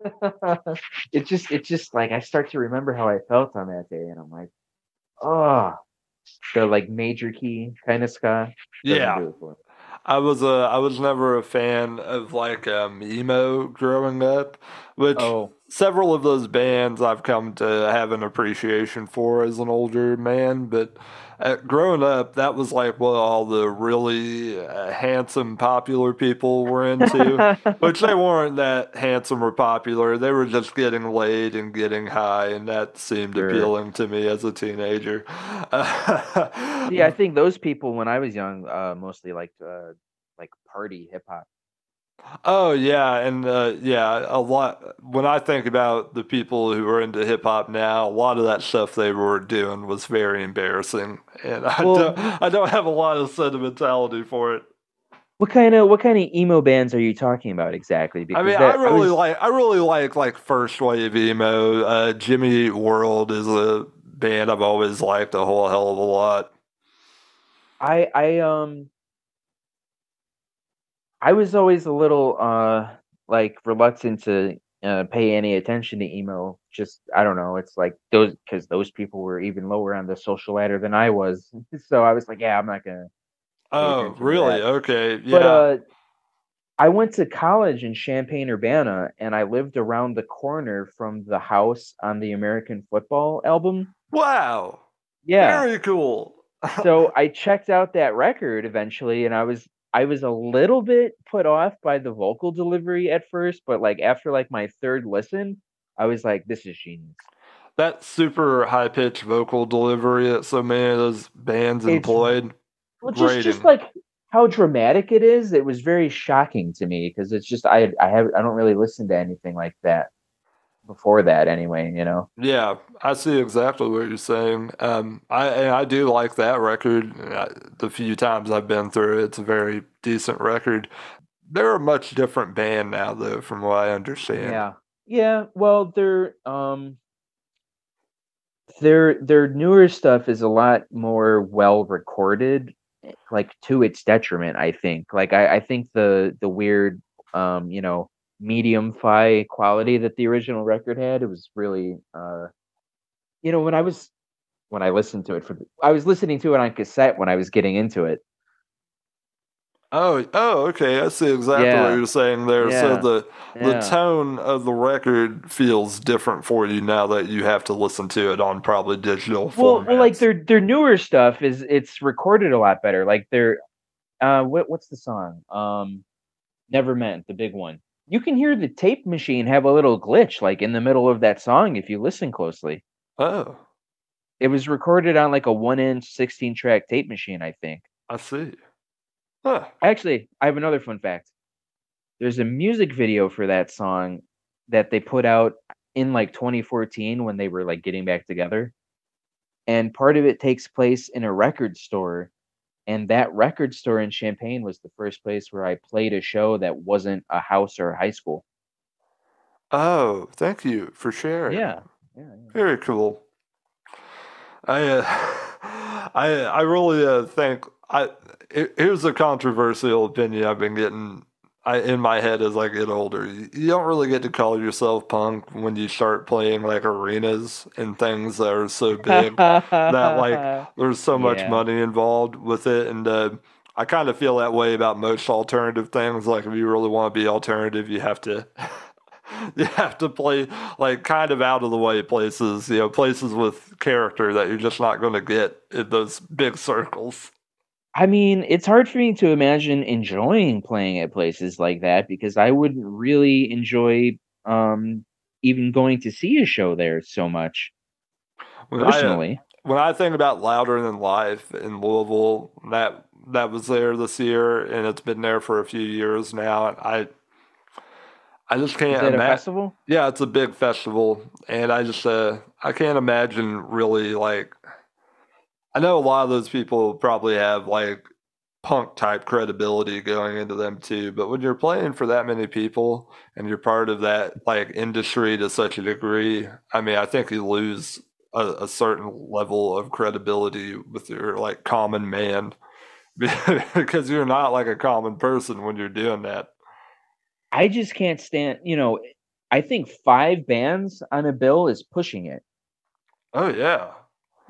it just it just like I start to remember how I felt on that day, and I'm like, oh, the like major key kind of ska. Yeah. do it for me. I was a I was never a fan of like um, emo growing up, which Oh, several of those bands I've come to have an appreciation for as an older man. But uh, growing up, that was like what all the really uh, handsome, popular people were into. Which they weren't that handsome or popular. They were just getting laid and getting high, and that seemed Sure. appealing to me as a teenager. yeah, I think those people when I was young, uh, mostly liked uh, like party hip hop. Oh yeah, and uh, yeah, a lot. When I think about the people who are into hip hop now, a lot of that stuff they were doing was very embarrassing, and I Well- don't, I don't have a lot of sentimentality for it. What kind of what kind of emo bands are you talking about exactly? I mean, that- I really was- like, I really like like first wave emo. Uh, Jimmy World is a band I've always liked a whole hell of a lot. I I um I was always a little uh like reluctant to uh, pay any attention to emo. Just I don't know. It's like those because those people were even lower on the social ladder than I was. So I was like, yeah, I'm not gonna. Oh, really? Okay, yeah. But uh, I went to college in Champaign Urbana, and I lived around the corner from the house on the American Football album. wow, Yeah. very cool. so I checked out that record eventually, and I was I was a little bit put off by the vocal delivery at first, but like after like my third listen, I was like, "This is genius." that super high pitched vocal delivery that so many of those bands It's employed. Well, just just like how dramatic it is, it was very shocking to me because it's just I I have I don't really listen to anything like that before that anyway. You know. Yeah, I see exactly what you're saying. Um, I and I do like that record. Uh, The few times I've been through it, it's a very decent record. They're a much different band now, though, from what I understand. Yeah. Yeah, well, their um their their newer stuff is a lot more well recorded, like to its detriment, I think. Like I, I think the the weird um, you know, medium fi quality that the original record had, it was really uh you know, when I was when I listened to it for the, I was listening to it on cassette when I was getting into it. Oh, oh, okay. I see exactly Yeah. what you're saying there. So the the Yeah. tone of the record feels different for you now that you have to listen to it on probably digital Well, well, like their their newer stuff is it's recorded a lot better. Like their uh what what's the song? Um Never Meant, the big one. You can hear the tape machine have a little glitch like in the middle of that song if you listen closely. Oh, It was recorded on like a 1-inch 16-track tape machine, I think. I see. Huh. Actually, I have another fun fact. There's a music video for that song that they put out in like 2014 when they were like getting back together. And part of it takes place in a record store. And that record store in Champaign was the first place where I played a show that wasn't a house or a high school. Oh, thank you for sharing. Yeah. Yeah. yeah. Very cool. I uh, I I really uh, think I it, here's a controversial opinion I've been getting I in my head as I get older. You you don't really get to call yourself punk when you start playing like arenas and things that are so big. that, like, There's so much Yeah. money involved with it, and uh, I kind of feel that way about most alternative things. Like if you really want to be alternative, you have to you have to play like kind of out of the way places, you know, places with character that you're just not going to get in those big circles. I mean, it's hard for me to imagine enjoying playing at places like that because I wouldn't really enjoy um even going to see a show there so much When I, uh, personally. when I think about Louder Than Life in Louisville, that that was there this year, and it's been there for a few years now. And I I just can't imagine. festival? Yeah, it's a big festival, and I just uh, I can't imagine really like. I know a lot of those people probably have like punk type credibility going into them too, but when you're playing for that many people and you're part of that like industry to such a degree, I mean, I think you lose a, a certain level of credibility with your like common man because you're not like a common person when you're doing that. I just can't stand, you know, I think five bands on a bill is pushing it. Oh yeah.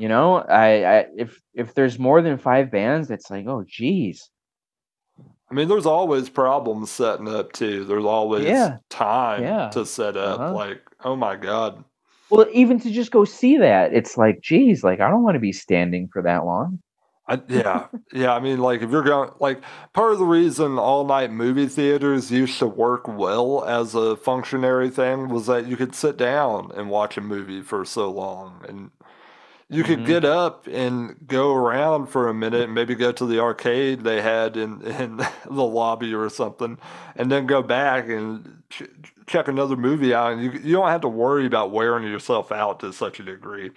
You know, I, I if if there's more than five bands, it's like, oh geez. I mean, there's always problems setting up too. There's always Yeah. time Yeah. to set up. Uh-huh. Like, oh my god. Well, even to just go see that, it's like, geez, like I don't want to be standing for that long. I, yeah, yeah. I mean, like if you're going, like part of the reason all night movie theaters used to work well as a functionary thing was that you could sit down and watch a movie for so long, and you could Mhm. get up and go around for a minute and maybe go to the arcade they had in in the lobby or something, and then go back and ch- check another movie out, and you you don't have to worry about wearing yourself out to such a degree.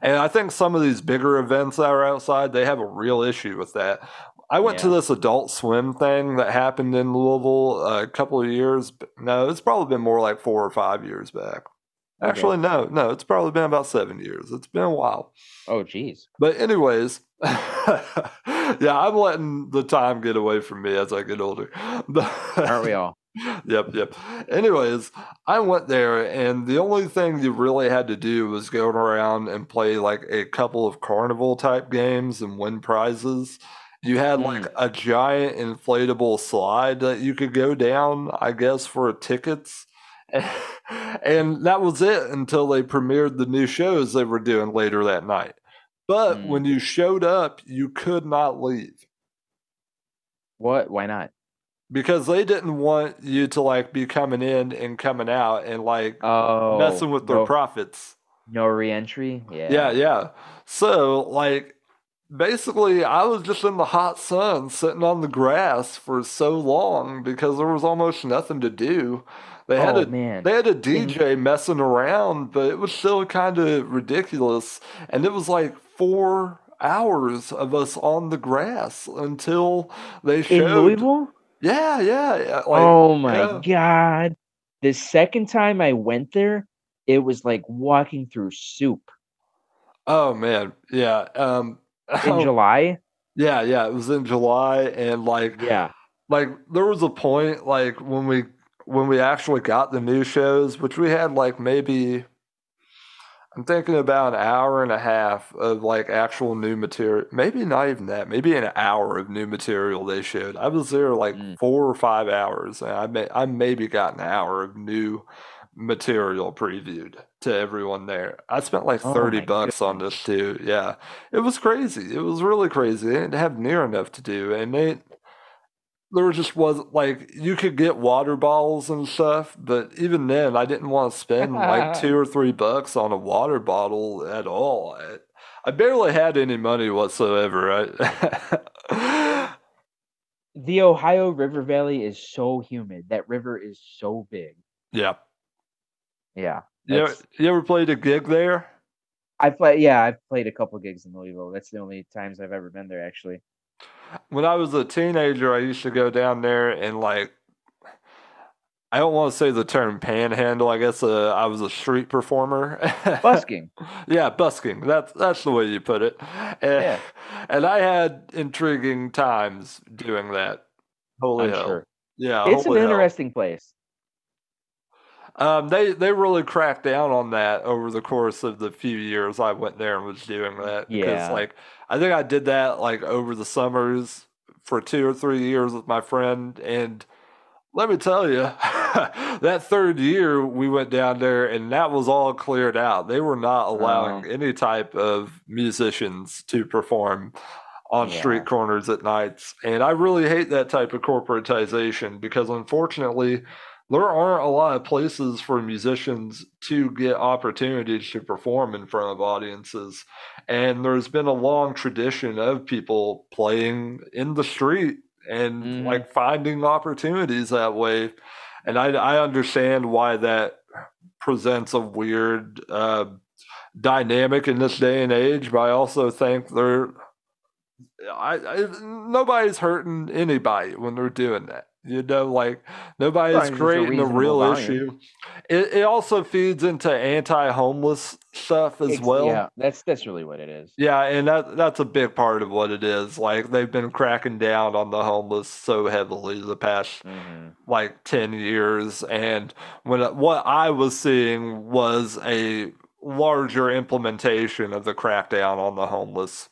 And I think some of these bigger events that are outside, they have a real issue with that. I went to this Adult Swim thing that happened in Louisville a couple of years. No, it's probably been more like four or five years back. Okay. Actually, no, no, it's probably been about seven years. It's been a while. Oh geez. But anyways, yeah, I'm letting the time get away from me as I get older. Aren't we all? yep, yep. Anyways, I went there, and the only thing you really had to do was go around and play like a couple of carnival type games and win prizes. You had like Mm. a giant inflatable slide that you could go down, I guess, for tickets. And that was it until they premiered the new shows they were doing later that night. But Mm. when you showed up, you could not leave What? Why not? because they didn't want you to like be coming in and coming out and like Oh, messing with their no, profits. no reentry. Yeah. Yeah, yeah. So like basically I was just in the hot sun sitting on the grass for so long because there was almost nothing to do. They had Oh a man. they had a DJ messing around, but it was still kind of ridiculous. And it was like four hours of us on the grass until they showed. In. Louisville? Yeah, yeah, yeah. Like, oh my yeah. god. The second time I went there, it was like walking through soup Oh man, yeah. Um, in July. yeah, yeah. It was in July, and like, Yeah. like there was a point like when we when we actually got the new shows, which we had like maybe I'm thinking about an hour and a half of like actual new material. Maybe not even that. Maybe an hour of new material they showed. I was there like Mm. four or five hours, and I may I maybe got an hour of new material previewed to everyone there. I spent like Oh 30 my bucks on this too. Yeah. It was crazy. It was really crazy. They didn't have near enough to do. And they there just was like you could get water bottles and stuff, but even then I didn't want to spend like two or three bucks on a water bottle at all. I, I barely had any money whatsoever. I, The Ohio River Valley is so humid. That river is so big. yeah. Yeah. You ever, you ever played a gig there? I play yeah, I've played a couple gigs in Louisville. That's the only times I've ever been there actually. When I was a teenager, I used to go down there and like I don't want to say the term panhandle. I guess uh, I was a street performer. Busking. yeah, busking. That's that's the way you put it. And, Yeah. and I had intriguing times doing that. Holy I'm hell! sure. Yeah, It's an hell. interesting place. Um, they they really cracked down on that over the course of the few years I went there and was doing that. Because Yeah. like I think I did that like over the summers for two or three years with my friend, and let me tell you, that third year we went down there and that was all cleared out. They were not allowing Oh. any type of musicians to perform on Yeah. street corners at nights. And I really hate that type of corporatization because unfortunately there aren't a lot of places for musicians to get opportunities to perform in front of audiences. And there's been a long tradition of people playing in the street and Mhm. like finding opportunities that way. And I, I understand why that presents a weird uh, dynamic in this day and age, but I also think they're I, I nobody's hurting anybody when they're doing that. You know, like nobody's creating a, a real issue. It, it also feeds into anti-homeless stuff as well. Yeah, that's that's really what it is. Yeah, and that that's a big part of what it is. Like they've been cracking down on the homeless so heavily the past mm-hmm. like ten years, and when what I was seeing was a larger implementation of the crackdown on the homeless.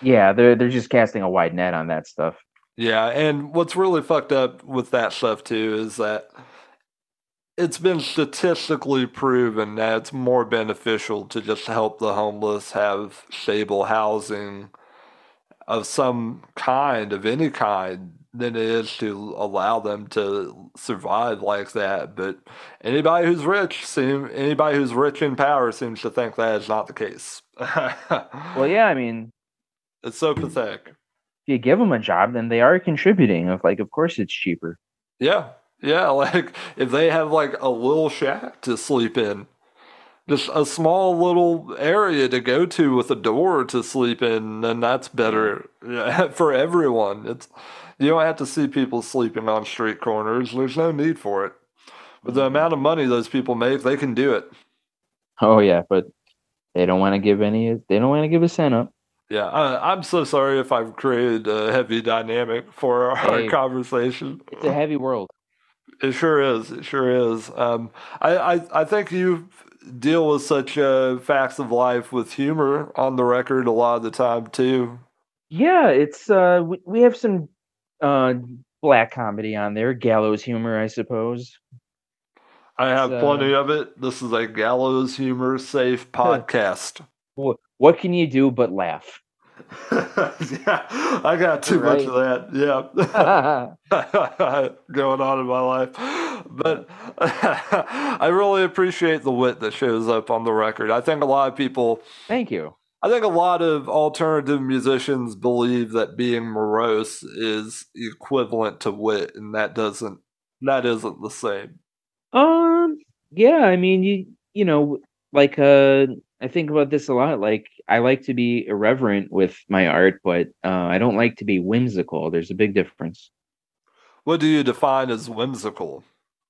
Yeah, they're they're just casting a wide net on that stuff. Yeah, and what's really fucked up with that stuff too is that it's been statistically proven that it's more beneficial to just help the homeless have stable housing of some kind, of any kind, than it is to allow them to survive like that. But anybody who's rich seem anybody who's rich in power seems to think that is not the case. well, yeah, I mean, it's so pathetic if you give them a job, then they are contributing. Of like, of course, it's cheaper. Yeah, yeah. Like if they have like a little shack to sleep in, just a small little area to go to with a door to sleep in, then that's better for everyone. It's you don't have to see people sleeping on street corners. There's no need for it. But the mm-hmm. amount of money those people make, they can do it. Oh yeah, but they don't want to give any. They don't want to give a cent up. Yeah, uh, I'm so sorry if I've created a heavy dynamic for our hey, conversation. It's a heavy world. It sure is. It sure is. Um, I, I, I think you deal with such uh, facts of life with humor on the record a lot of the time too. Yeah, it's uh, we, we have some uh, black comedy on there, gallows humor, I suppose. I have plenty of it. This is a gallows humor safe podcast. What can you do but laugh? yeah, I got too right. much of that. Yeah, going on in my life, but I really appreciate the wit that shows up on the record. I think a lot of people. Thank you. I think a lot of alternative musicians believe that being morose is equivalent to wit, and that doesn't. That isn't the same. Um. Yeah. I mean, you you know, like uh I think about this a lot. Like, I like to be irreverent with my art, but uh, I don't like to be whimsical. There's a big difference. What do you define as whimsical?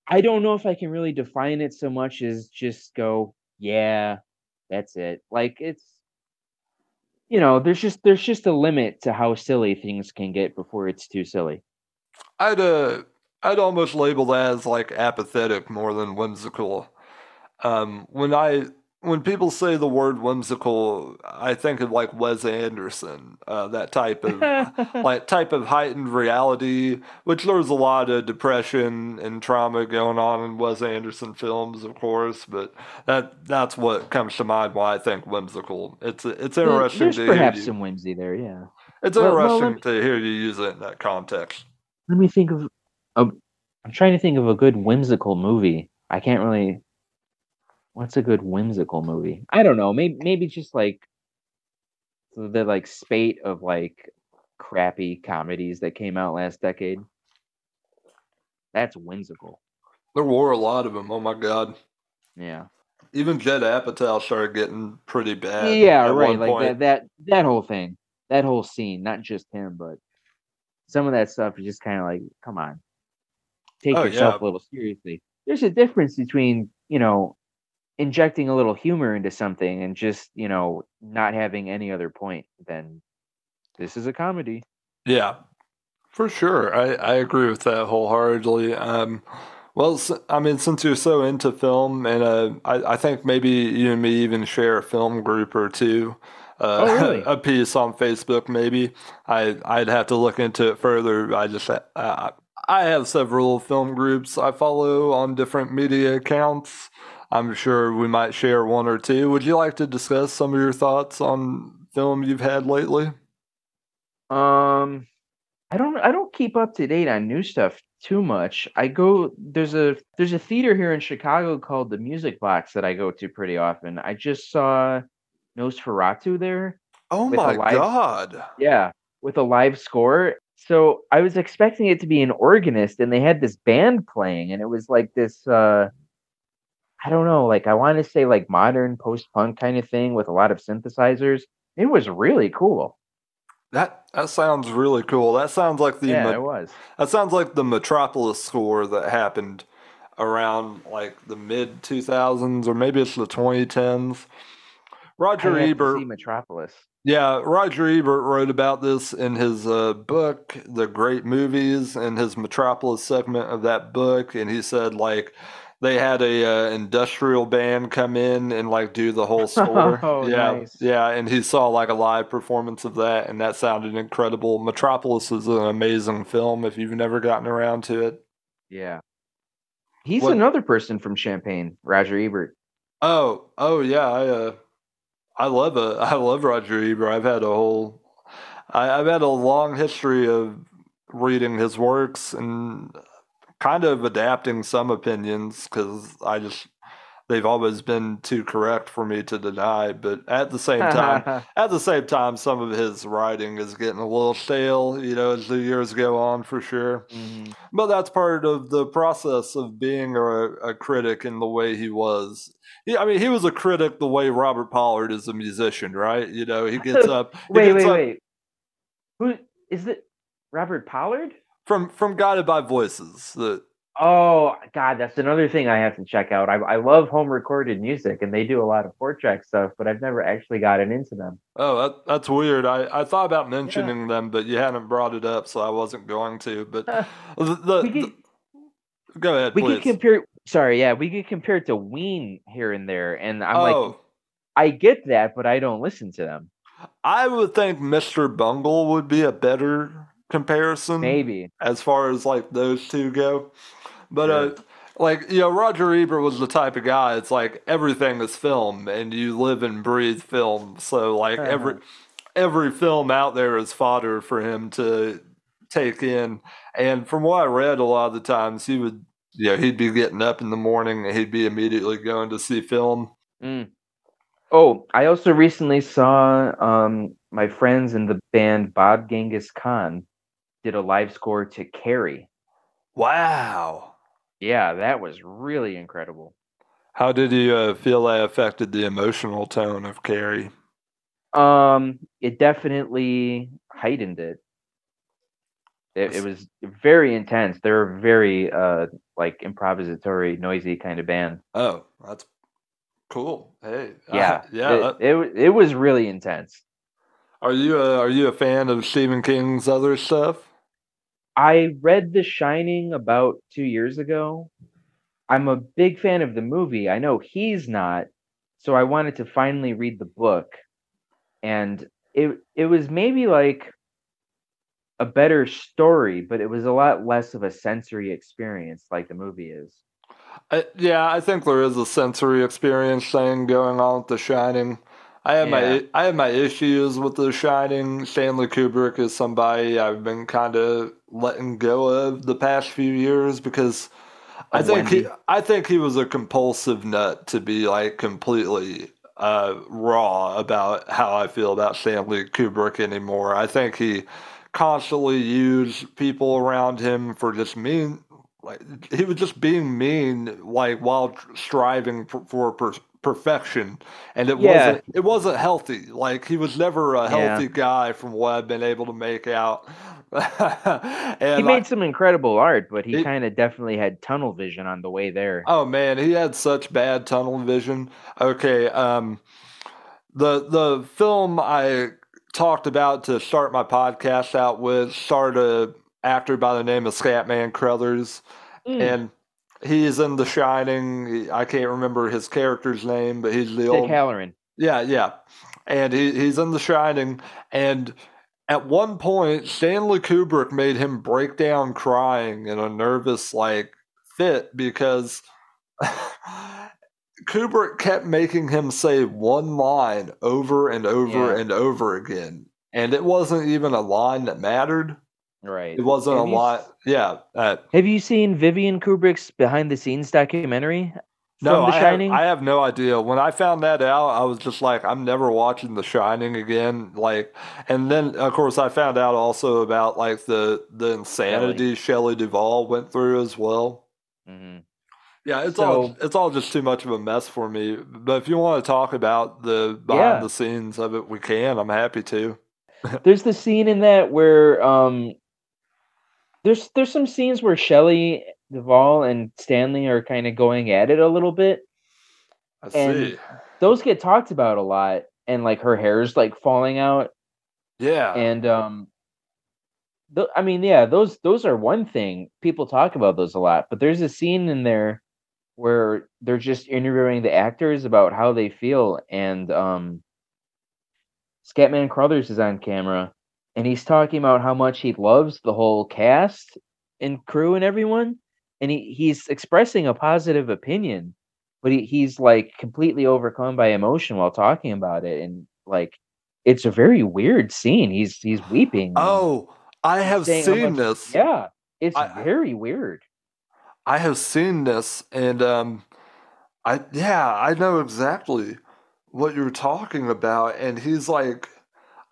I don't know if I can really define it so much as just go, yeah, that's it. Like it's you know, there's just there's just a limit to how silly things can get before it's too silly. I'd uh I'd almost label that as like apathetic more than whimsical. Um when I when people say the word whimsical, I think of like Wes Anderson, uh, that type of like type of heightened reality. Which there's a lot of depression and trauma going on in Wes Anderson films, of course, but that that's what comes to mind when I think whimsical. It's it's interesting. There's to perhaps hear some whimsy there, yeah. It's well, interesting well, me, to hear you use it in that context. Let me think of. I'm trying to think of a good whimsical movie. I can't really What's a good whimsical movie? I don't know. Maybe maybe just like the like spate of like crappy comedies that came out last decade. That's whimsical. There were a lot of them. Oh my god. Yeah. Even Judd Apatow started getting pretty bad. Yeah, right. Like that that that whole thing, that whole scene, not just him, but some of that stuff is just kind of like, come on, take oh, yourself yeah. a little seriously. There's a difference between you know injecting a little humor into something and just you know not having any other point than this is a comedy. Yeah for sure. I i agree with that wholeheartedly. Um well i mean since you're so into film and uh i, I think maybe you and me even share a film group or two uh, oh, really? a piece on facebook maybe. I i'd have to look into it further. I just uh, i have several film groups i follow on different media accounts I'm sure we might share one or two. Would you like to discuss some of your thoughts on film you've had lately? Um, I don't. I don't keep up to date on new stuff too much. I go there's a there's a theater here in Chicago called the Music Box that I go to pretty often. I just saw Nosferatu there. Oh my live, god! Yeah, with a live score. So I was expecting it to be an organist, and they had this band playing, and it was like this. uh I don't know, like I want to say like modern post punk kind of thing with a lot of synthesizers. It was really cool. That that sounds really cool. That sounds like the Yeah, Me- it was. that sounds like the Metropolis score that happened around like the mid 2000s or maybe it's the 2010s. Roger Ebert see Metropolis. Yeah, Roger Ebert wrote about this in his uh, book, The Great Movies, in his Metropolis segment of that book, and he said like they had a uh, industrial band come in and like do the whole score. Oh, yeah, nice. yeah, and he saw like a live performance of that, and that sounded incredible. Metropolis is an amazing film if you've never gotten around to it. Yeah. He's What- another person from Champaign, Roger Ebert. Oh, oh yeah, I uh, I love a I love Roger Ebert. I've had a whole I, I've had a long history of reading his works and kind of adapting some opinions because I just they've always been too correct for me to deny. But at the same time, at the same time, some of his writing is getting a little stale, you know, as the years go on for sure. Mhm. But that's part of the process of being a, a critic in the way he was. Yeah, I mean, he was a critic the way Robert Pollard is a musician, right? You know, he gets up. he Wait, gets wait, up wait. Who is it? Robert Pollard? From from Guided by Voices. The Oh God, that's another thing I have to check out. I, I love home recorded music, and they do a lot of four track stuff, but I've never actually gotten into them. oh, that, that's weird. I, I thought about mentioning them, but you hadn't brought it up, so I wasn't going to. But Uh, the, the, we could, the- go ahead, we please. could compare. Sorry, yeah, we could compare it to Ween here and there, and I'm like, oh, I get that, but I don't listen to them. I would think Mr. Bungle would be a better comparison. Maybe. as far as like those two go. But uh like you know, Roger Ebert was the type of guy. It's like everything is film, and you live and breathe film. So like every Uh-huh. every film out there is fodder for him to take in. And from what I read, a lot of the times he would, you know, he'd be getting up in the morning and he'd be immediately going to see film. Mm. Oh, I also recently saw um, my friends in the band Bob Genghis Khan did a live score to Carrie. Wow. Yeah, that was really incredible. How did you uh, feel that affected the emotional tone of Carrie? Um, it definitely heightened it. It, it was very intense. They're a very uh like improvisatory, noisy kind of band. Oh, that's cool. Hey, uh, Yeah, yeah. It, that- it, it was really intense. Are you a, are you a fan of Stephen King's other stuff? I read The Shining about two years ago. I'm a big fan of the movie. I know he's not, so I wanted to finally read the book. And it it was maybe like a better story, but it was a lot less of a sensory experience like the movie is. I, yeah, I think there is a sensory experience thing going on with The Shining. I have Yeah. my I have my issues with The Shining. Stanley Kubrick is somebody I've been kind of letting go of the past few years because I Of think he I think he was a compulsive nut to be like completely uh, raw about how I feel about Stanley Kubrick anymore. I think he constantly used people around him for just mean like he was just being mean like while striving for, for per- perfection and it Yeah. wasn't it wasn't healthy like he was never a Yeah. healthy guy from what i've been able to make out He I- made some incredible art, but he He- kind of definitely had tunnel vision on the way there. Oh man, he had such bad tunnel vision. Okay, um the the film I talked about to start my podcast out with starred a actor by the name of Scatman Crothers Mm, and he's in The Shining. I can't remember his character's name, but he's the Dick old Hallorann. yeah, yeah. And he, he's in The Shining. And at one point, Stanley Kubrick made him break down crying in a nervous, like, fit because Kubrick kept making him say one line over and over Yeah. and over again. And it wasn't even a line that mattered. Right. It wasn't Have a you s- Yeah. Uh, Have you seen Vivian Kubrick's behind the scenes documentary No, I Shining? Have, I have no idea. When I found that out, I was just like, I'm never watching The Shining again. Like, and then of course I found out also about like the the insanity Shelley Duvall went through as well. hmm Yeah, it's all it's all just too much of a mess for me. But if you want to talk about the behind Yeah. the scenes of it, we can. I'm happy to. there's the scene in that where um there's there's some scenes where Shelley Duvall and Stanley are kind of going at it a little bit. I And see. those get talked about a lot and like her hair's like falling out Yeah. and um th- I mean yeah those those are one thing people talk about those a lot but there's a scene in there where they're just interviewing the actors about how they feel and um Scatman Crothers is on camera and he's talking about how much he loves the whole cast and crew and everyone and he, he's expressing a positive opinion but he, he's like completely overcome by emotion while talking about it and like it's a very weird scene he's he's weeping oh, I have seen much- this. yeah it's I- very weird I have seen this, and um, I yeah, I know exactly what you're talking about. And he's like,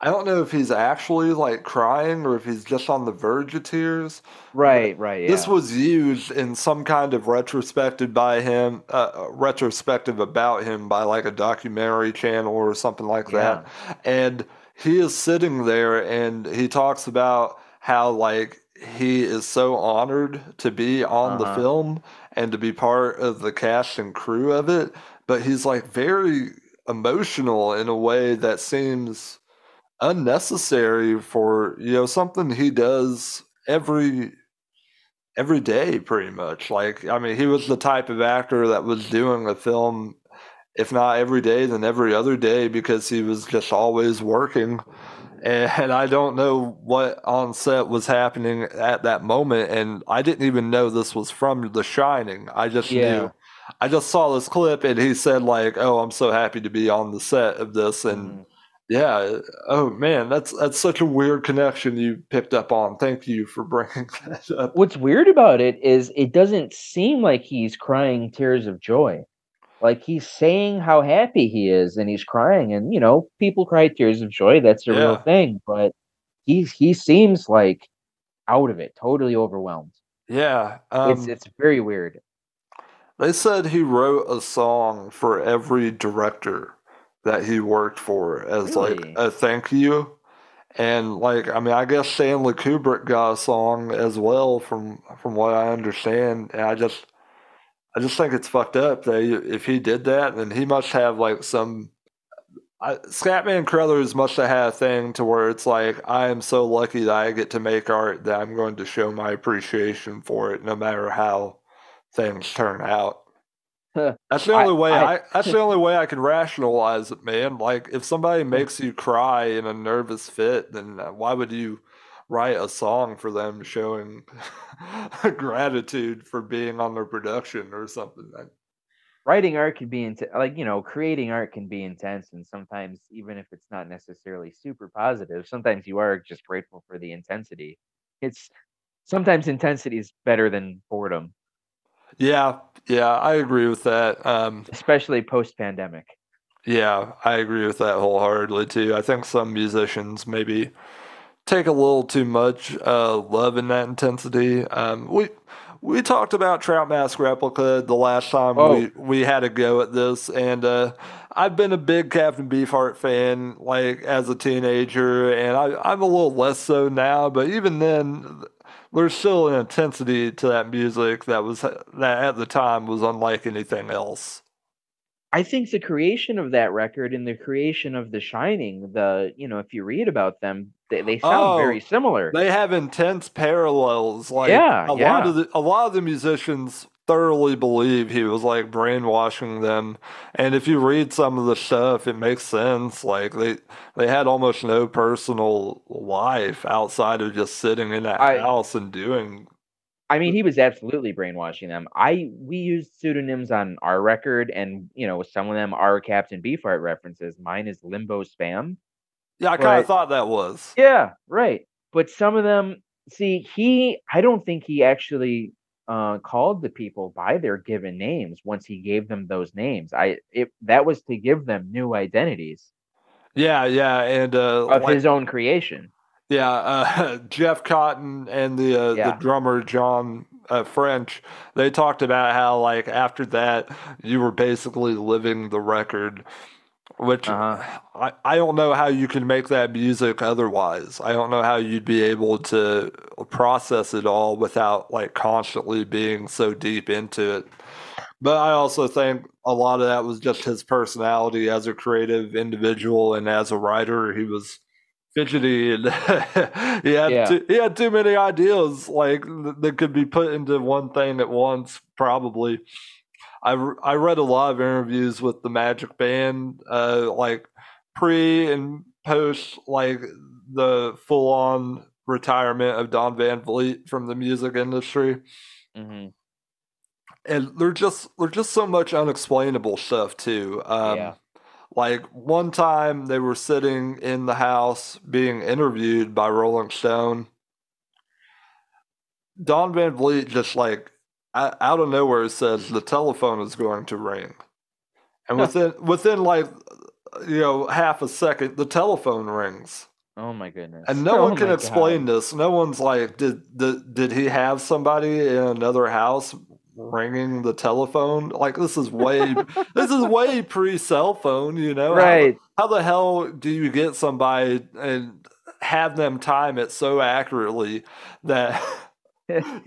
I don't know if he's actually like crying or if he's just on the verge of tears. right right yeah This was used in some kind of retrospective by him, uh, retrospective about him by like a documentary channel or something like that. And he is sitting there and he talks about how like he is so honored to be on the Uh-huh. film and to be part of the cast and crew of it, but he's like very emotional in a way that seems unnecessary for, you know, something he does every every day pretty much. Like I mean, he was the type of actor that was doing a film if not every day, then every other day because he was just always working. And I don't know what on set was happening at that moment. And I didn't even know this was from The Shining. I just Yeah. knew. I just saw this clip and he said, like, oh, I'm so happy to be on the set of this. And Mhm. Yeah, oh man, that's that's such a weird connection you picked up on. Thank you for bringing that up. what's weird about it is it doesn't seem like he's crying tears of joy like he's saying how happy he is and he's crying and you know people cry tears of joy that's a real thing but he he seems like out of it totally overwhelmed Yeah. Um, it's it's very weird They said he wrote a song for every director that he worked for as Really? like a thank you. And like I mean I guess Stanley Kubrick got a song as well from from what I understand. And I just I just think it's fucked up that he- if he did that then he must have like some I, Scatman Crothers must have had a thing to where it's like I am so lucky that I get to make art that I'm going to show my appreciation for it no matter how things turn out. That's the I- only way I, I- that's the only way I can rationalize it, man. Like if somebody makes you cry in a nervous fit, then uh, why would you write a song for them showing gratitude for being on their production or something? I- writing art can be into like you know creating art can be intense and sometimes even if it's not necessarily super positive sometimes you are just grateful for the intensity it's sometimes intensity is better than boredom Yeah, yeah, I agree with that. Um, especially post pandemic Yeah, I agree with that wholeheartedly too. I think some musicians maybe take a little too much uh, love in that intensity. Um, we we talked about Trout Mask Replica the last time Oh. we, we had a go at this, and uh, I've been a big Captain Beefheart fan like as a teenager, and I, I'm a little less so now. But even then, there's still an intensity to that music that was that at the time was unlike anything else. i think the creation of that record and the creation of the shining the you know if you read about them they, they sound Oh, very similar They have intense parallels. Like Yeah, a lot of the a lot of the musicians thoroughly believe he was like brainwashing them. And if you read some of the stuff, it makes sense. Like they they had almost no personal life outside of just sitting in that I- house and doing. I mean, he was absolutely brainwashing them. I we used pseudonyms on our record, and you know, some of them are Captain Beefheart references. Mine is Limbo Spam. Yeah, I kind of thought that was. Yeah, right. But some of them, see, he, I don't think he actually uh, called the people by their given names once he gave them those names. I, it that was to give them new identities Yeah, yeah, and uh, of like- his own creation. Yeah, uh, Jeff Cotton and the uh, Yeah. the drummer John uh, French, they talked about how like after that you were basically living the record, which Uh-huh. I, I don't know how you can make that music otherwise. I don't know how you'd be able to process it all without like constantly being so deep into it. But I also think a lot of that was just his personality as a creative individual and as a writer. He was fidgety and he had Yeah. too, he had too many ideas like that could be put into one thing at once probably I, I read a lot of interviews with the Magic Band, uh, like pre and post, like the full on retirement of Don Van Vliet from the music industry, hmm and there's just there's just so much unexplainable stuff too. Um, Yeah. Like one time they were sitting in the house being interviewed by Rolling Stone. Don Van Vliet just like out of nowhere it says the telephone is going to ring, and within within like you know half a second the telephone rings, Oh my goodness. and no Oh one can explain God. this. No one's like, did did did he have somebody in another house ringing the telephone? Like this is way this is way pre cell phone. You know, Right. how the hell do you get somebody and have them time it so accurately that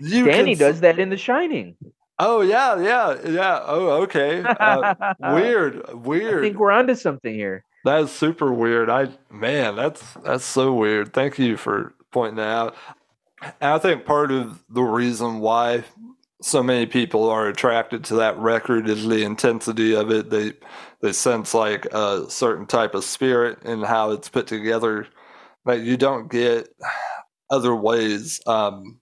Danny does that in The Shining. Oh yeah, yeah, yeah. Oh okay. Uh, weird, I think we're onto something here. That is super weird. I man, that's that's so weird. Thank you for pointing that out. And I think part of the reason why so many people are attracted to that record is the intensity of it. They they sense like a certain type of spirit and how it's put together that you don't get other ways. Um,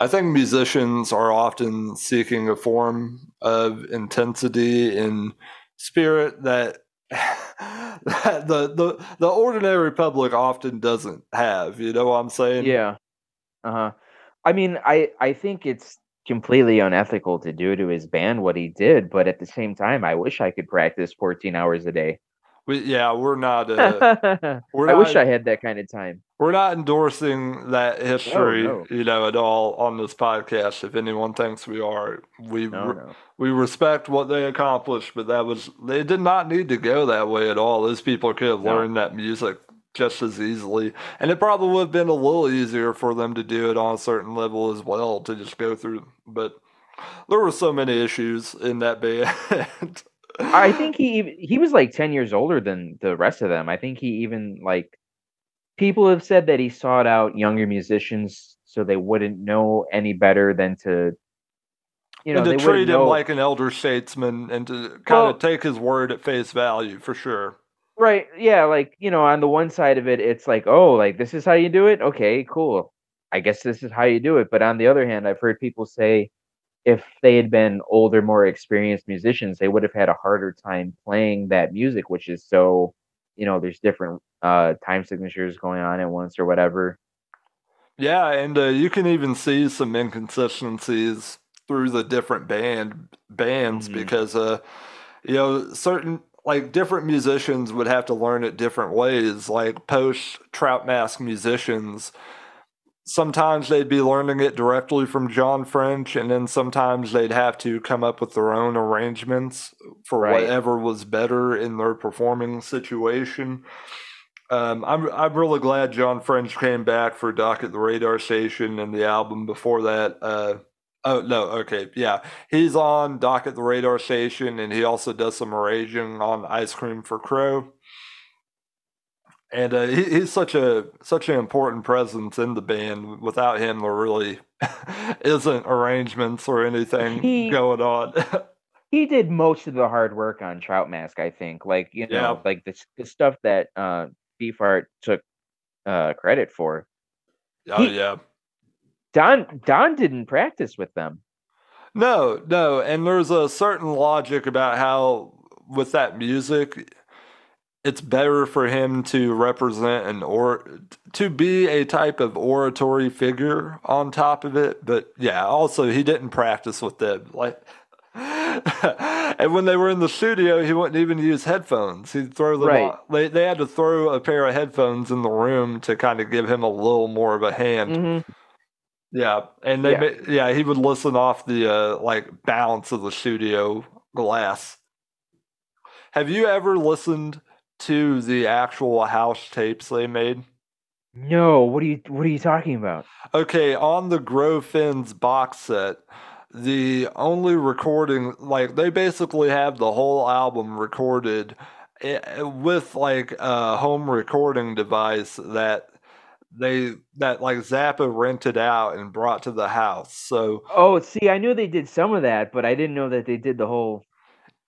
I think musicians are often seeking a form of intensity and spirit that that the, the the ordinary public often doesn't have. You know what I'm saying? Yeah. Uh huh. I mean, I I think it's completely unethical to do to his band what he did, but at the same time, I wish I could practice 14 hours a day. We, yeah, we're not. Uh, we're I not. wish I had that kind of time. We're not endorsing that history, no. you know, at all on this podcast. If anyone thinks we are, we No, we respect what they accomplished, but that was they did not need to go that way at all. Those people could have learned that music just as easily, and it probably would have been a little easier for them to do it on a certain level as well to just go through. But there were so many issues in that band. I think he he was like 10 years older than the rest of them. I think he even like people have said that he sought out younger musicians so they wouldn't know any better than to you know and to they treat him know like an elder statesman and to kind Well- of take his word at face value for sure. Right. Yeah. Like, you know, on the one side of it, it's like, oh, like this is how you do it. Okay, cool. I guess this is how you do it. But on the other hand, I've heard people say if they had been older, more experienced musicians, they would have had a harder time playing that music, which is so, you know, there's different uh time signatures going on at once or whatever. Yeah, and uh, you can even see some inconsistencies through the different band bands Mhm. because uh you know certain like different musicians would have to learn it different ways like post trout mask musicians sometimes they'd be learning it directly from John French and then sometimes they'd have to come up with their own arrangements for Right. whatever was better in their performing situation um, I'm I'm really glad John French came back for Doc at the Radar Station and the album before that. Uh, oh no, okay, yeah, he's on Doc at the Radar Station and he also does some arranging on Ice Cream for Crow. And uh, he, he's such a such an important presence in the band. Without him, there really isn't arrangements or anything He- going on. He did most of the hard work on Trout Mask, I think. Like, you know, Yeah. like the, the stuff that uh Beefheart took uh credit for. oh He- yeah. Don Don didn't practice with them. No, no, and there's a certain logic about how with that music it's better for him to represent an or to be a type of oratory figure on top of it, but yeah, also he didn't practice with them like and when they were in the studio, he wouldn't even use headphones. He'd throw them Right. They, they had to throw a pair of headphones in the room to kind of give him a little more of a hand. Mhm. Yeah, and they Yeah. yeah. yeah he would listen off the uh, like bounce of the studio glass. Have you ever listened to the actual house tapes they made? No, what are you what are you talking about? Okay, on the Grow Fins box set, the only recording like they basically have the whole album recorded eh, with like a home recording device that they that like Zappa rented out and brought to the house. So Oh, see, I knew they did some of that, but I didn't know that they did the whole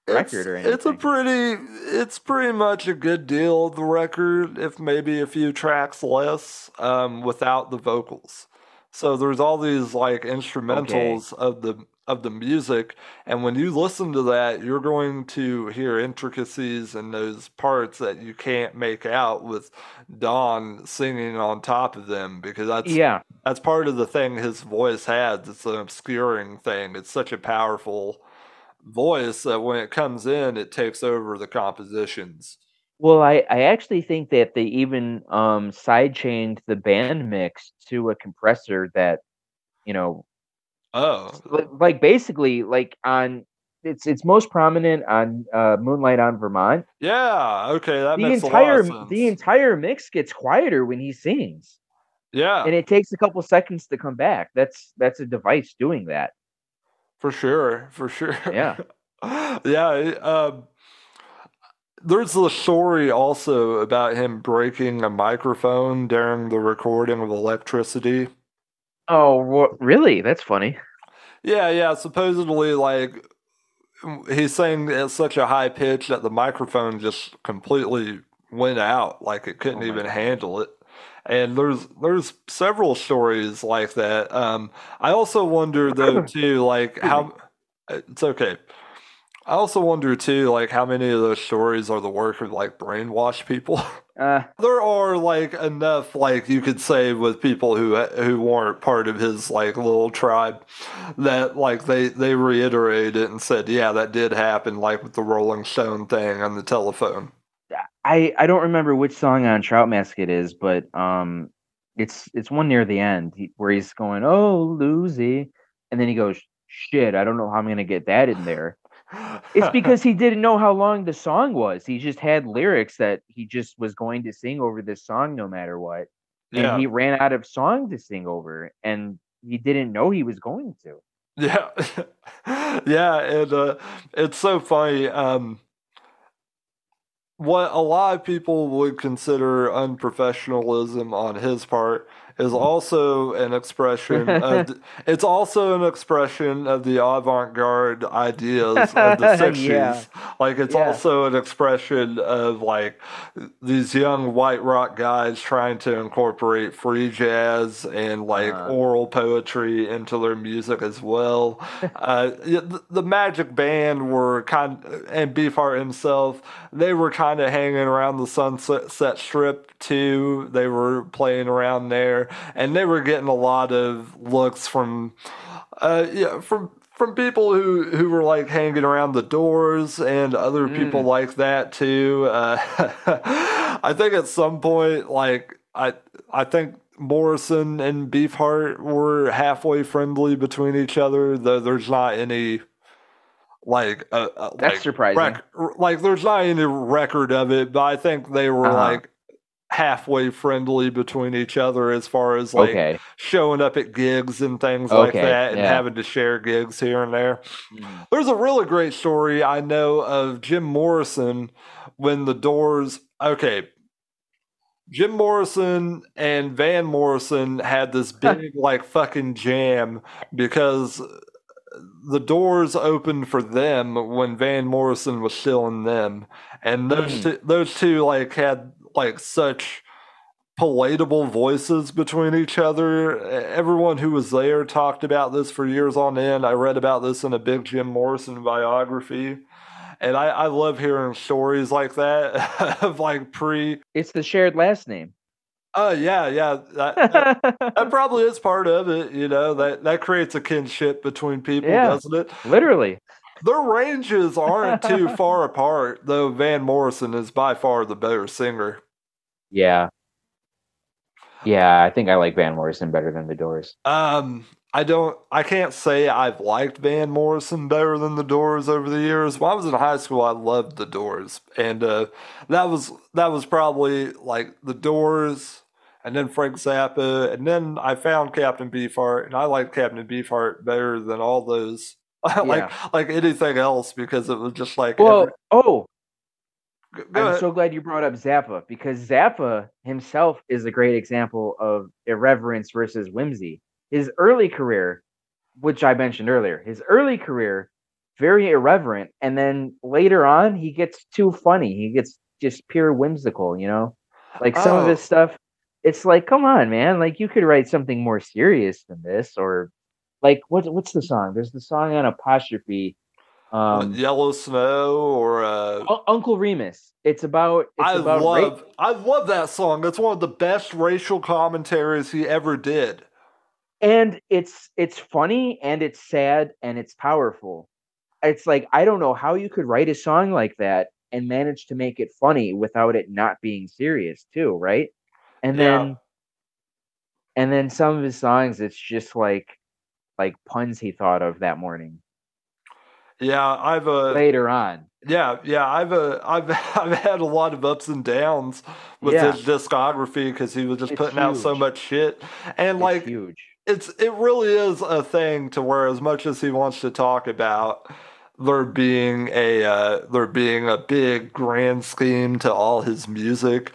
record or it's a pretty it's pretty much a good deal of the record, if maybe a few tracks less, um, without the vocals. So there's all these like Okay. instrumentals of the of the music, and when you listen to that, you're going to hear intricacies in those parts that you can't make out with Don singing on top of them because that's Yeah. that's part of the thing his voice has. It's an obscuring thing. It's such a powerful voice that when it comes in, it takes over the compositions. Well, I, I actually think that they even um sidechained the band mix to a compressor that, you know, Oh, like basically like on it's it's most prominent on uh Moonlight on Vermont. yeah. Okay, that The makes a lot entire the entire mix gets quieter when he sings. Yeah, And it takes a couple seconds to come back. That's that's a device doing that. For sure, for sure. Yeah. yeah. Um, there's the story also about him breaking a microphone during the recording of Electricity. Oh, really? That's funny. Yeah, yeah. Supposedly, like he sang at such a high pitch that the microphone just completely went out, like it Oh couldn't my even god. handle it. And there's there's several stories like that. Um, I also wonder though too, like how it's okay. I also wonder too, like how many of those stories are the work of like brainwashed people. Uh, There are like enough, like you could say, with people who who weren't part of his like little tribe, that like they they reiterated it and said, yeah, that did happen, like with the Rolling Stone thing on the telephone. I I don't remember which song on Trout Mask it is, but um, it's it's one near the end where he's going, "Oh, Lucy," and then he goes, "Shit, I don't know how I'm gonna get that in there." It's because he didn't know how long the song was. He just had lyrics that he just was going to sing over this song no matter what, and yeah, he ran out of song to sing over, and he didn't know he was going to. yeah, yeah, and uh, it's so funny. Um, what a lot of people would consider unprofessionalism on his part is also an expression of it's also an expression of the avant-garde ideas of the yeah, 60s like it's yeah. also an expression of like these young white rock guys trying to incorporate free jazz and like Uh, oral poetry into their music as well. Uh, the, the Magic Band were kind and Beefheart himself, they were kind of hanging around the Sunset Strip too. They were playing around there, and they were getting a lot of looks from, uh, yeah, from from people who who were like hanging around the doors and other people mm, like that too. Uh, I think at some point, like I I think Morrison and Beefheart were halfway friendly between each other, though there's not any like uh, uh, that's like surprising. rec- like there's not any record of it, but I think they were Uh-huh. like halfway friendly between each other as far as like Okay. showing up at gigs and things like that and Yeah. having to share gigs here and there. Mm. There's a really great story I know of Jim Morrison when the Doors. Okay, Jim Morrison and Van Morrison had this big like fucking jam because the doors opened for them when Van Morrison was still in them, and those Mm. two, those two like had like such palatable voices between each other. Everyone who was there talked about this for years on end. I read about this in a big Jim Morrison biography. And I, I love hearing stories like that of like pre. It's the shared last name. Oh yeah, yeah. That, that that probably is part of it. You know that that creates a kinship between people, Yeah. doesn't it? Literally. Their ranges aren't too far apart, though. Van Morrison is by far the better singer. Yeah. Yeah, I think I like Van Morrison better than the Doors. Um, I don't I can't say I've liked Van Morrison better than the Doors over the years. When I was in high school I loved the Doors. And uh, that was that was probably like the Doors and then Frank Zappa and then I found Captain Beefheart and I liked Captain Beefheart better than all those like Yeah. like anything else because it was just like Well, every, oh, go I'm ahead. so glad you brought up Zappa because Zappa himself is a great example of irreverence versus whimsy. His early career, which I mentioned earlier, his early career, very irreverent. And then later on, he gets too funny. He gets just pure whimsical, you know? Like some of oh. his Oh, stuff, it's like, come on, man. Like you could write something more serious than this. Or like, what, what's the song? There's the song on Apostrophe. Um, Yellow Snow or uh Un- Uncle Remus. It's about it's I about rape. love I love that song. That's one of the best racial commentaries he ever did. and it's it's funny and it's sad and it's powerful. It's like I don't know how you could write a song like that and manage to make it funny without it not being serious too, right? And Yeah. then and then some of his songs it's just like like puns he thought of that morning Yeah, I've uh later on. yeah, yeah, I've uh I've I've had a lot of ups and downs with Yeah, his discography because he was just it's putting out so much shit. And It's like huge. it's it really is a thing to where as much as he wants to talk about there being a uh there being a big grand scheme to all his music,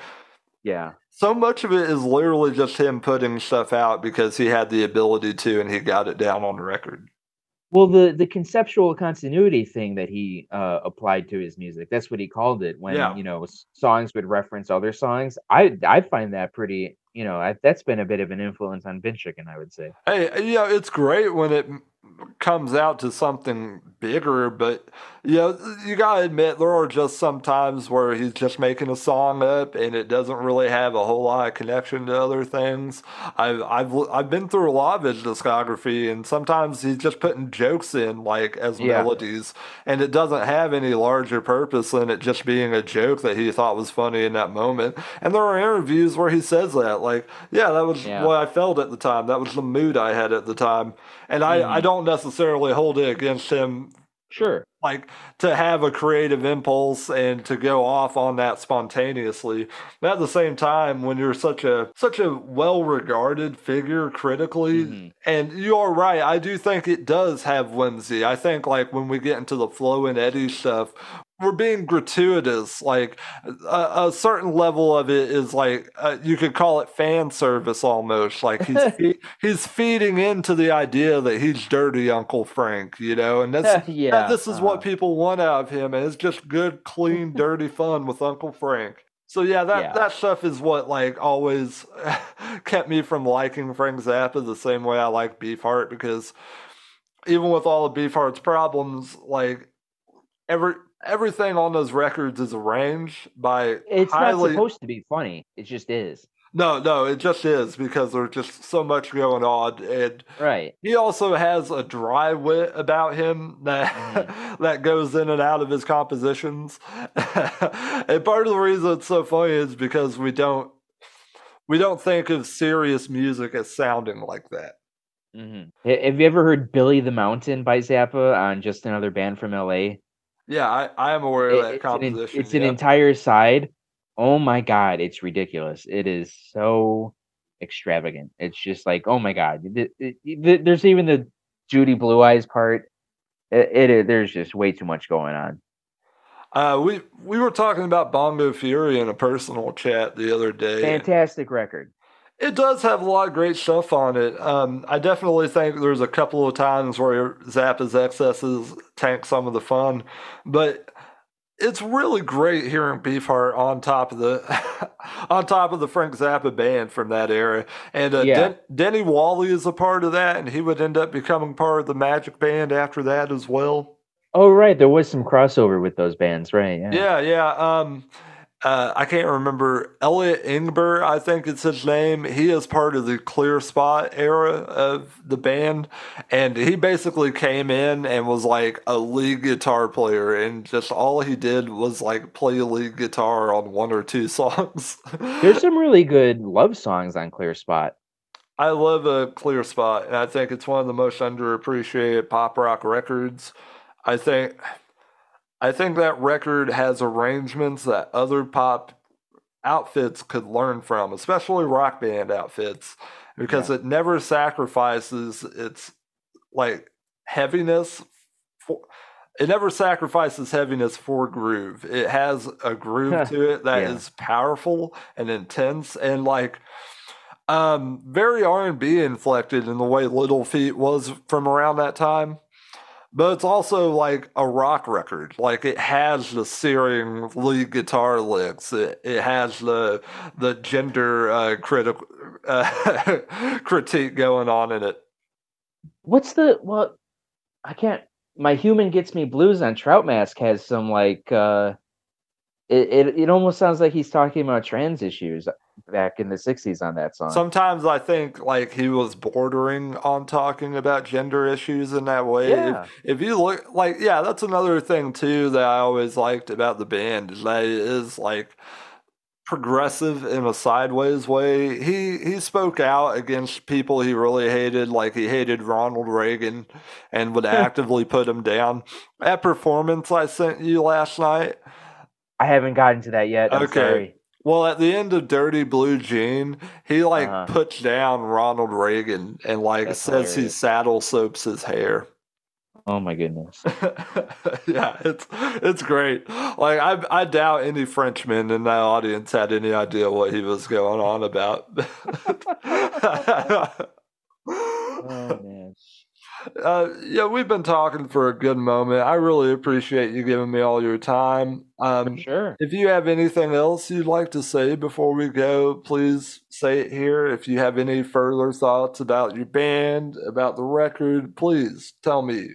Yeah. so much of it is literally just him putting stuff out because he had the ability to and he got it down on record. Well, the the conceptual continuity thing that he uh, applied to his music, that's what he called it when, Yeah. you know, songs would reference other songs. I I find that pretty, you know, I, that's been a bit of an influence on Bin Chicken, I would say. Hey, yeah, it's great when it comes out to something bigger, but you know, you gotta admit there are just some times where he's just making a song up and it doesn't really have a whole lot of connection to other things. I've I've I've been through a lot of his discography, and sometimes he's just putting jokes in like as Yeah. melodies, and it doesn't have any larger purpose than it just being a joke that he thought was funny in that moment. And there are interviews where he says that, like, yeah, that was Yeah. what I felt at the time. That was the mood I had at the time. And I, I hmm don't necessarily hold it against him, Sure. like to have a creative impulse and to go off on that spontaneously. But at the same time, when you're such a such a well regarded figure critically, hmm and you are right, I do think it does have whimsy. I think like when we get into the Flo and Eddie stuff, we're being gratuitous. Like a, a certain level of it is like uh, you could call it fan service almost. Like he's fe- he's feeding into the idea that he's dirty Uncle Frank, you know, and that's that, yeah. this is what Uh, people want out of him, and it's just good, clean, dirty fun with Uncle Frank. So yeah, that yeah. that stuff is what like always kept me from liking Frank Zappa the same way I like Beefheart because even with all of Beefheart's problems, like every everything on those records is arranged by It's not supposed to be funny. It just is. no, no, it just is because there's just so much going on and Right. he also has a dry wit about him that hmm that goes in and out of his compositions. and part of the reason it's so funny is because we don't we don't think of serious music as sounding like that. hmm Have you ever heard Billy the Mountain by Zappa on just another band from LA? Yeah, I, I am aware of that it's an composition. it's an entire side. Oh my god, it's ridiculous. It is so extravagant. It's just like, oh my god. Th- th- th- There's even the Judy Blue Eyes part. It, there's just way too much going on. Uh, we we were talking about Bongo Fury in a personal chat the other day. Fantastic record. It does have a lot of great stuff on it. Um, I definitely think there's a couple of times where Zappa's excesses tank some of the fun, but it's really great hearing Beefheart on top of the on top of the Frank Zappa band from that era. And uh, Yeah. Den- Denny Walley is a part of that, and he would end up becoming part of the Magic Band after that as well. Oh right, there was some crossover with those bands, right? Yeah. Yeah, yeah. Um, uh, I can't remember Elliot Ingber. I think it's his name. He is part of the Clear Spot era of the band, and he basically came in and was like a lead guitar player, and just all he did was like play lead guitar on one or two songs. There's some really good love songs on Clear Spot. I love a clear spot, and I think it's one of the most underappreciated pop rock records. I think, I think that record has arrangements that other pop outfits could learn from, especially rock band outfits, because yeah. it never sacrifices its like heaviness. For, it never sacrifices heaviness for groove. It has a groove to it that yeah. is powerful and intense, and like um, very R and B inflected in the way Little Feat was from around that time. But it's also like a rock record. Like it has the searing lead guitar licks. It, it has the the gender uh, critical uh, critique going on in it. What's the well? I can't. My human gets me blues on Trout Mask has some like. uh it, it, it almost sounds like he's talking about trans issues back in the 60s on that song. Sometimes I think like he was bordering on talking about gender issues in that way. Yeah. If, if you look like yeah, that's another thing too that I always liked about the band is that it is like progressive in a sideways way. He he spoke out against people he really hated, like he hated Ronald Reagan and would actively put him down. That performance I sent you last night. I haven't gotten to that yet. I'm okay. Sorry. Well, at the end of Dirty Blue Gene, he like uh-huh. puts down Ronald Reagan and like That's says hilarious. he saddle soaps his hair. Oh my goodness. yeah, it's it's great. Like I I doubt any Frenchman in that audience had any idea what he was going on about. oh man uh, yeah, we've been talking for a good moment. I really appreciate you giving me all your time. Um, sure. If you have anything else you'd like to say before we go, please say it here. If you have any further thoughts about your band, about the record, please tell me.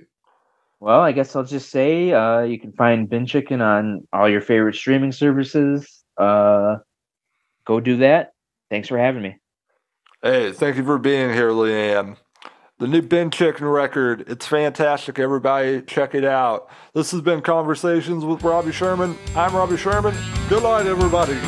Well, I guess I'll just say uh, you can find Bin Chicken on all your favorite streaming services. Uh, go do that. Thanks for having me. Hey, thank you for being here, Liam. The new Bin Chicken record. It's fantastic, everybody. Check it out. This has been Conversations with Robbie Sherman. I'm Robbie Sherman. Good night, everybody.